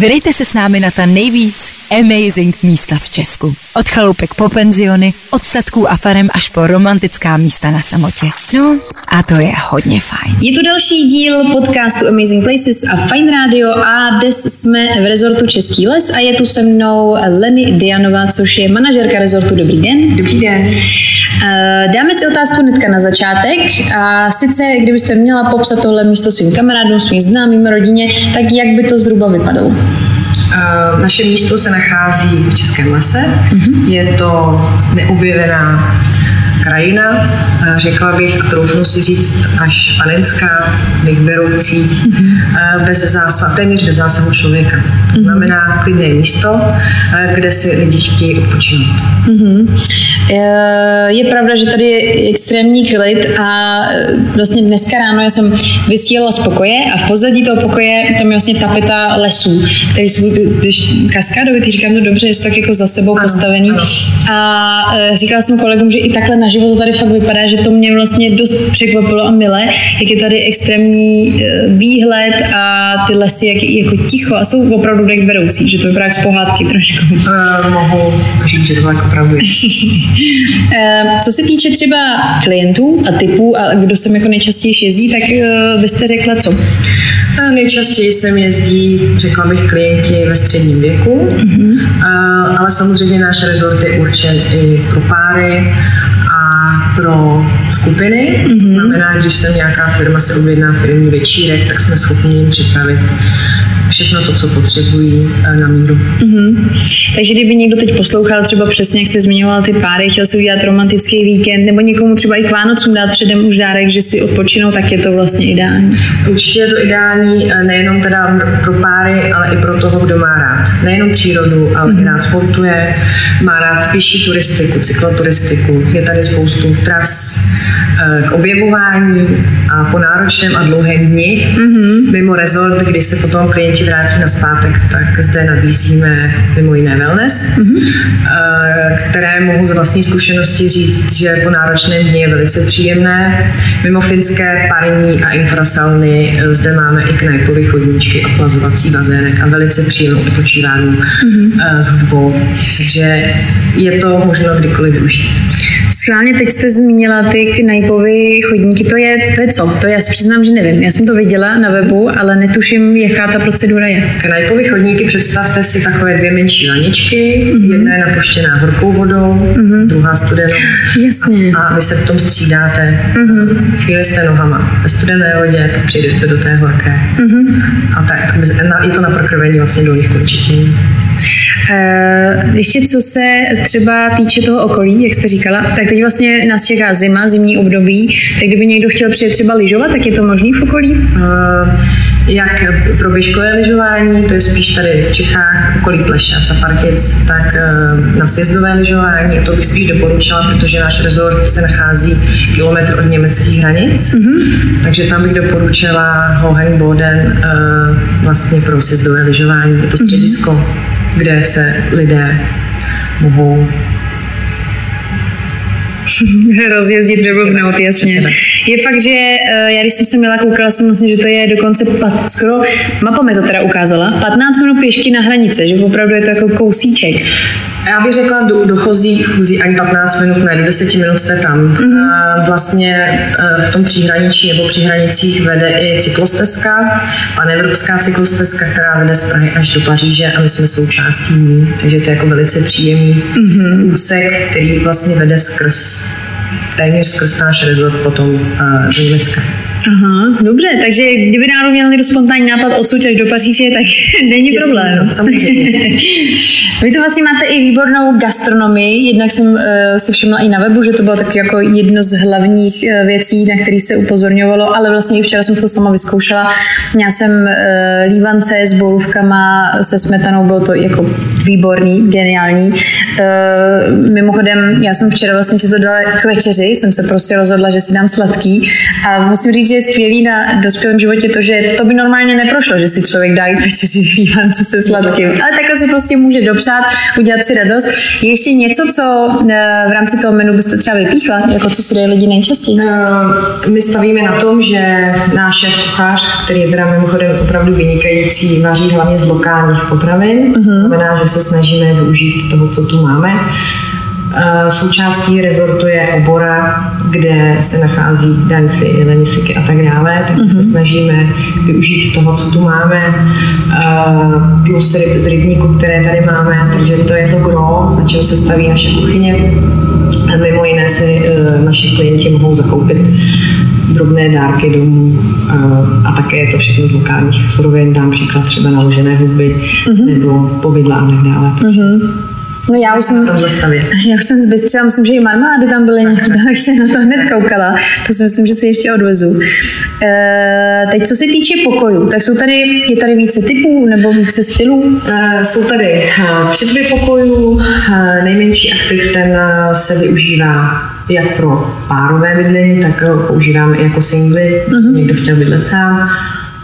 Vydejte se s námi na ta nejvíc amazing místa v Česku. Od chalupek po penziony, od statků a farem až po romantická místa na samotě. No a to je hodně fajn. Je to další díl podcastu Amazing Places a Fine Radio a dnes jsme v rezortu Český les a je tu se mnou Leny Dianová, což je manažerka rezortu. Dobrý den. Dobrý den. Eh, dáme si otázku hnedka na začátek. A sice, kdybyste měla popsat tohle místo svým kamarádům, svým známým rodině, tak jak by to zhruba vypadalo? Uh, naše místo se nachází v Českém lese. Uh-huh. Je to neobjevená krajina, řekla bych, a troufnu si říct, až panenská, beroucí, mm-hmm. bez zásah, téměř bez zásahu člověka. To mhm. znamená klidné místo, kde si lidi chtějí odpočinout. Mm-hmm. Je pravda, že tady je extrémní klid a vlastně dneska ráno já jsem vysílala z pokoje a v pozadí toho pokoje tam je vlastně tapeta lesů, který jsou kaskádovitý, říkám to dobře, je to tak jako za sebou ano, postavený. Ano. A říkala jsem kolegům, že i takhle na život to tady fakt vypadá, že to mě vlastně dost překvapilo a milé, jak je tady extrémní výhled a ty lesy jak, jako ticho a jsou opravdu dech beroucí, že to vypadá jak z pohádky trošku. Uh, mohu říct, že to tak opravdu je. Co se týče třeba klientů a typů a kdo sem jako nejčastěji jezdí, tak byste řekla co? A nejčastěji sem jezdí, řekla bych, klienti ve středním věku, mm-hmm. ale samozřejmě náš rezort je určen i pro páry pro skupiny. Mm-hmm. To znamená, když se nějaká firma se objedná firmní večírek, tak jsme schopni jim připravit všechno to, co potřebují eh, na míru. Mm-hmm. Takže kdyby někdo teď poslouchal třeba přesně, jak jste zmiňoval ty páry, chtěl si udělat romantický víkend, nebo někomu třeba i k Vánocům dát předem už dárek, že si odpočinou, tak je to vlastně ideální. Určitě je to ideální eh, nejenom teda pro páry, ale i pro toho, kdo má rád. Nejenom přírodu, ale mm-hmm. i rád sportuje, má rád pěší turistiku, cykloturistiku. Je tady spoustu tras eh, k objevování a po náročném a dlouhém dni mm-hmm. mimo rezort, kdy se potom klienti vrátí na zpátek, tak zde nabízíme mimo jiné wellness, mm-hmm. které mohu z vlastní zkušenosti říct, že po náročném dni je velice příjemné. Mimo finské parní a infrasauny eh, zde máme i knajpové chodníčky, ochlazovací bazének a velice příjemnou odpočívání mm-hmm. s hudbou. Takže je to možno kdykoliv využít. Schválně teď jste zmínila ty knajpové chodníky, to je, to je co? To já si přiznám, že nevím. Já jsem to viděla na webu, ale netuším, jaká ta procedura je. Knajpové chodníky představte si takové dvě menší laničky. Mm-hmm. Jedna je napuštěná horkou vodou, mm-hmm. druhá studenou. Jasně. A, a vy se v tom střídáte. Mm-hmm. Chvíli jste nohama ve studené vodě, přijdete do té horké. Mm-hmm. A tak, tak je to na prokrvení vlastně dolních končetin. Uh, ještě co se třeba týče toho okolí, jak jste říkala, tak teď vlastně nás čeká zima, zimní období, tak kdyby někdo chtěl přijet třeba lyžovat, tak je to možný v okolí? Uh, jak pro běžkové lyžování, to je spíš tady v Čechách, okolí Plešac a Partic, tak uh, na sjezdové lyžování, to bych spíš doporučila, protože náš rezort se nachází kilometr od německých hranic, uh-huh. takže tam bych doporučila Hohenboden uh, vlastně pro sjezdové lyžování. Je to mhm. středisko uh-huh kde se lidé mohou rozjezdit, vybubnout, jasně. Je fakt, že eh, já když jsem se měla koukala, jsem myslím, že to je dokonce pat, skoro, mapa mi to teda ukázala, 15 minut pěšky na hranice, že opravdu je to jako kousíček. Já bych řekla, do, dochozí chůzí ani 15 minut, ne, do 10 minut jste tam. Mm-hmm. A vlastně e, v tom příhraničí nebo při hranicích vede i cyklostezka, panevropská cyklostezka, která vede z Prahy až do Paříže a my jsme součástí ní. Takže to je jako velice příjemný mm-hmm. úsek, který vlastně vede skrz téměř skrz náš rezort potom uh, do Německa. Aha, dobře, takže kdyby náhodou měl někdo spontánní nápad odsud až do Paříže, tak není Jestli, problém. Samozřejmě. Vy to vlastně máte i výbornou gastronomii, jednak jsem uh, si všimla i na webu, že to bylo taky jako jedno z hlavních uh, věcí, na které se upozorňovalo, ale vlastně i včera jsem to sama vyzkoušela. Měla jsem uh, lívance s borůvkama, se smetanou, bylo to jako výborný, geniální. Uh, mimochodem, já jsem včera vlastně si to dala k večeři, jsem se prostě rozhodla, že si dám sladký a musím říct, že je skvělý na dospělém životě to, že to by normálně neprošlo, že si člověk dá k večeři vývance se sladkým. Ale takhle si prostě může dopřát, udělat si radost. Je ještě něco, co eh, v rámci toho menu byste třeba vypíchla, jako co si dají lidi nejčastěji? Eh, my stavíme na tom, že náš šéf kuchař, který je teda mimochodem opravdu vynikající, vaří hlavně z lokálních potravin. Uh-huh. Znamená, že se snažíme využít toho, co tu máme. Eh, součástí rezortu je kde se nachází danci, jeleni, siky a tak dále, tak mm-hmm. se snažíme využít toho, co tu máme, plus ryb, z rybníku, které tady máme, takže to je to gro, na čem se staví naše kuchyně. Mimo jiné si eh, naši klienti mohou zakoupit drobné dárky domů a také je to všechno z lokálních surovin, dám příklad třeba naložené huby mm-hmm. nebo povidla a tak dále. Mm-hmm. No já už jsem, já už jsem zbystřila, myslím, že i marmády tam byly někde, takže na to hned koukala. To si myslím, že si ještě odvezu. E, teď co se týče pokojů, tak jsou tady, je tady více typů nebo více stylů? E, jsou tady uh, tři typy pokojů. Nejmenší aktiv ten se využívá jak pro párové bydlení, tak používáme i jako singly. Uh-huh. Někdo chtěl bydlet sám.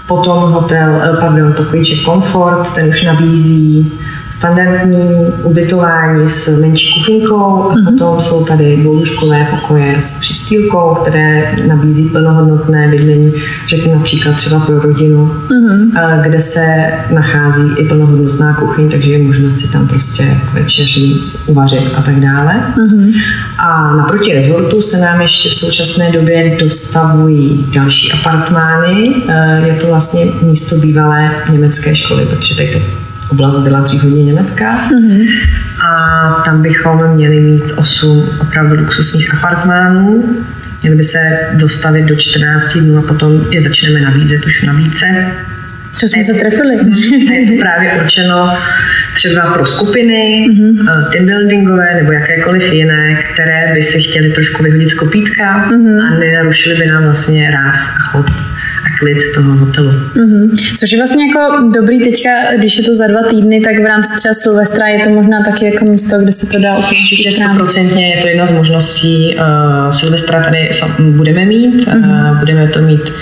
Potom hotel, pardon, pokojček Comfort, ten už nabízí standardní ubytování s menší kuchyňkou a mm-hmm. potom jsou tady dvoulůžkové pokoje s přistýlkou, které nabízí plnohodnotné bydlení, řeknu například třeba pro rodinu, mm-hmm. kde se nachází i plnohodnotná kuchyň, takže je možnost si tam prostě k večeři uvařit a tak dále. Mm-hmm. A naproti rezortu se nám ještě v současné době dostavují další apartmány. Je to vlastně místo bývalé německé školy, protože tady to oblast byla dřív hodně německá. Mm-hmm. A tam bychom měli mít osm opravdu luxusních apartmánů. Měli by se dostavit do 14 dnů a potom je začneme nabízet už v nabídce. Co jsme se trefili. Je to právě určeno třeba pro skupiny, mm-hmm. team buildingové nebo jakékoliv jiné, které by si chtěli trošku vyhodit z kopítka mm-hmm. a nenarušili by nám vlastně ráz a chod klid toho hotelu. Mm-hmm. Což je vlastně jako dobrý teďka, když je to za dva týdny, tak v rámci třeba Silvestra je to možná taky jako místo, kde se to dá Určitě stoprocentně je to jedna z možností. Uh, Silvestra tady budeme mít, mm-hmm. uh, budeme to mít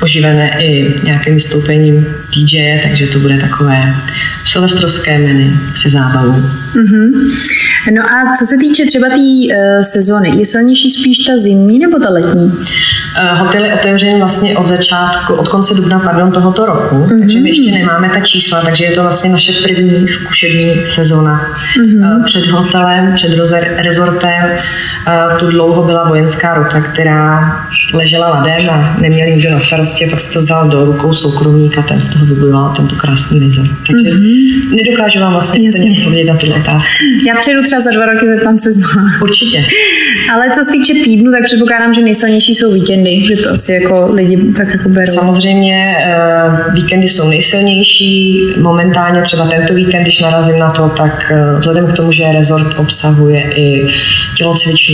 oživené i nějakým vystoupením DJ, takže to bude takové silvestrovské menu se zábavou. Mm-hmm. No a co se týče třeba té uh, sezony, je silnější spíš ta zimní nebo ta letní? Uh, hotel je otevřen vlastně od začátku, od konce dubna pardon, tohoto roku, mm-hmm. takže my ještě nemáme ta čísla, takže je to vlastně naše první zkušební sezona. Mm-hmm. Před hotelem, před rezortem tu dlouho byla vojenská rota, která ležela ladem a neměl nikdo na starosti, pak se to vzal do rukou soukromníka, ten z toho vybudoval tento krásný rezort. Takže mm-hmm. nedokážu vám vlastně úplně odpovědět na tuto otázku. Já přijdu třeba za dva roky, zeptám se znovu. Určitě. Ale co se týče týdnu, tak předpokládám, že nejsilnější jsou víkendy, že to asi jako lidi tak jako berou. Samozřejmě uh, víkendy jsou nejsilnější. Momentálně třeba tento víkend, když narazím na to, tak uh, vzhledem k tomu, že rezort obsahuje i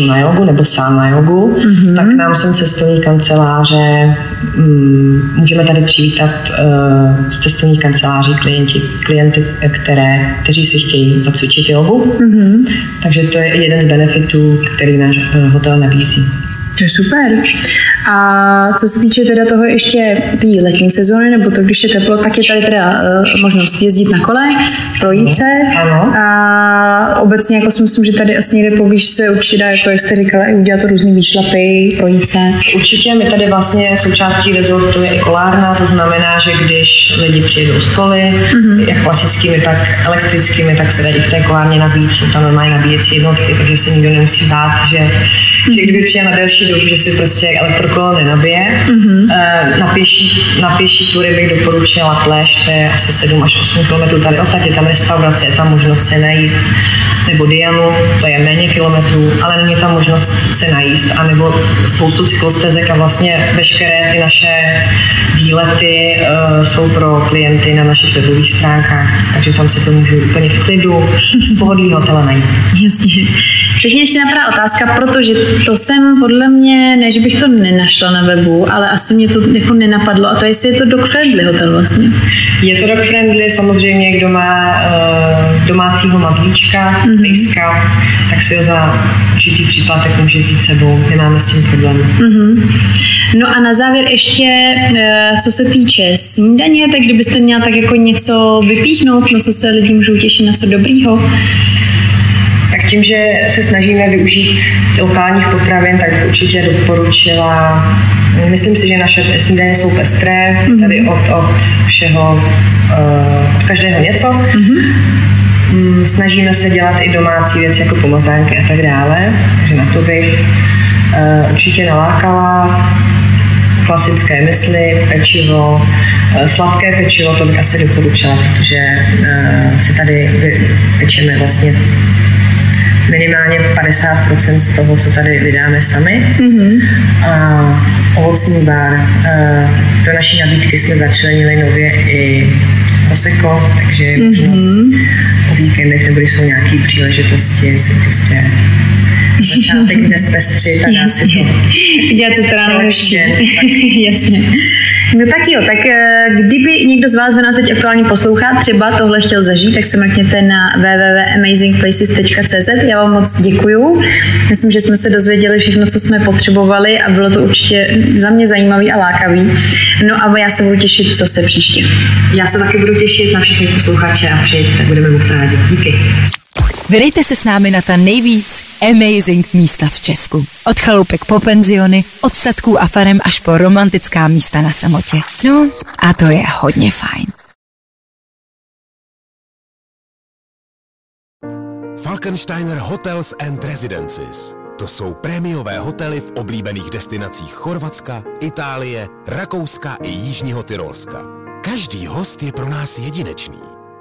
tělocvičnu na jogu nebo sám na jogu, mm-hmm. tak nám sem cestovní kanceláře um, můžeme tady přivítat uh, z cestovní kanceláří klienti, klienty, které, kteří si chtějí zacvičit jogu. Mm-hmm. Takže to je jeden z benefitů, který náš hotel nabízí. To je super. A co se týče teda toho ještě té letní sezóny, nebo to, když je teplo, tak je tady teda uh, možnost jezdit na kole, projít se. Ano. A obecně jako si myslím, že tady asi někde poblíž se určitě dá, jako jak jste říkala, i udělat to různý výšlapy, projít se. Určitě, my tady vlastně součástí rezortu je i kolárna, to znamená, že když lidi přijedou z koly, mm-hmm. jak klasickými, tak elektrickými, tak se dají v té kolárně nabít, jsou tam normálně nabíjecí jednotky, takže se nikdo nemusí bát, že, mm-hmm. že kdyby přijel na delší dobu, že si prostě elektrokolo nenabije. Mm-hmm. Na, pěší, na pěší tury bych doporučila Pleš, to je asi 7 až 8 km tady odtaď, je tam restaurace, je tam možnost se najíst, nebo Dianu, to je méně kilometrů, ale není tam možnost se najíst, anebo spoustu cyklostezek a vlastně veškeré ty naše výlety uh, jsou pro klienty na našich webových stránkách, takže tam si to můžu úplně v klidu z pohodlí hotela najít. Jasně. Teď mě ještě napadá otázka, protože to jsem podle mě, ne, že bych to nenašla na webu, ale asi mě to jako nenapadlo. A to jestli je to dog friendly hotel vlastně. Je to dog friendly, samozřejmě kdo má uh, domácího mazlíčka, mm-hmm. tak si ho za určitý příplatek může vzít sebou. Nemáme s tím problém. Mm-hmm. No a na závěr ještě, uh, co se týče snídaně, tak kdybyste měla tak jako něco vypíchnout, na co se lidi můžou těšit, na co dobrýho? Tak tím, že se snažíme využít lokálních potravin, tak bych určitě doporučila. Myslím si, že naše snídaně jsou pestré, mm-hmm. tady od, od všeho, eh, od každého něco. Mm-hmm. Snažíme se dělat i domácí věci jako pomazánky a tak dále, takže na to bych eh, určitě nalákala klasické mysli, pečivo, eh, sladké pečivo, to bych asi doporučila, protože si tady pečeme vlastně minimálně 50% z toho, co tady vydáme sami. Mm-hmm. A ovocný bar. Do naší nabídky jsme začlenili nově i Prosecco, takže je možnost mm-hmm. o víkendech nebo když jsou nějaké příležitosti si prostě začátek dnes pestřit a dát si to. Dělat si to ráno lepší. Jasně. No tak jo, tak eh, kdyby někdo z vás, kdo nás teď aktuálně poslouchá, třeba tohle chtěl zažít, tak se mrkněte na www.amazingplaces.cz. Já vám moc děkuju. Myslím, že jsme se dozvěděli všechno, co jsme potřebovali a bylo to určitě za mě zajímavý a lákavý. No a já se budu těšit zase příště. Já se taky budu těšit na všechny posluchače a přijďte, budeme moc rádi. Díky. Vydejte se s námi na ta nejvíc amazing místa v Česku. Od chalupek po penziony, od statků a farem až po romantická místa na samotě. No a to je hodně fajn. Falkensteiner Hotels and Residences. To jsou prémiové hotely v oblíbených destinacích Chorvatska, Itálie, Rakouska i Jižního Tyrolska. Každý host je pro nás jedinečný.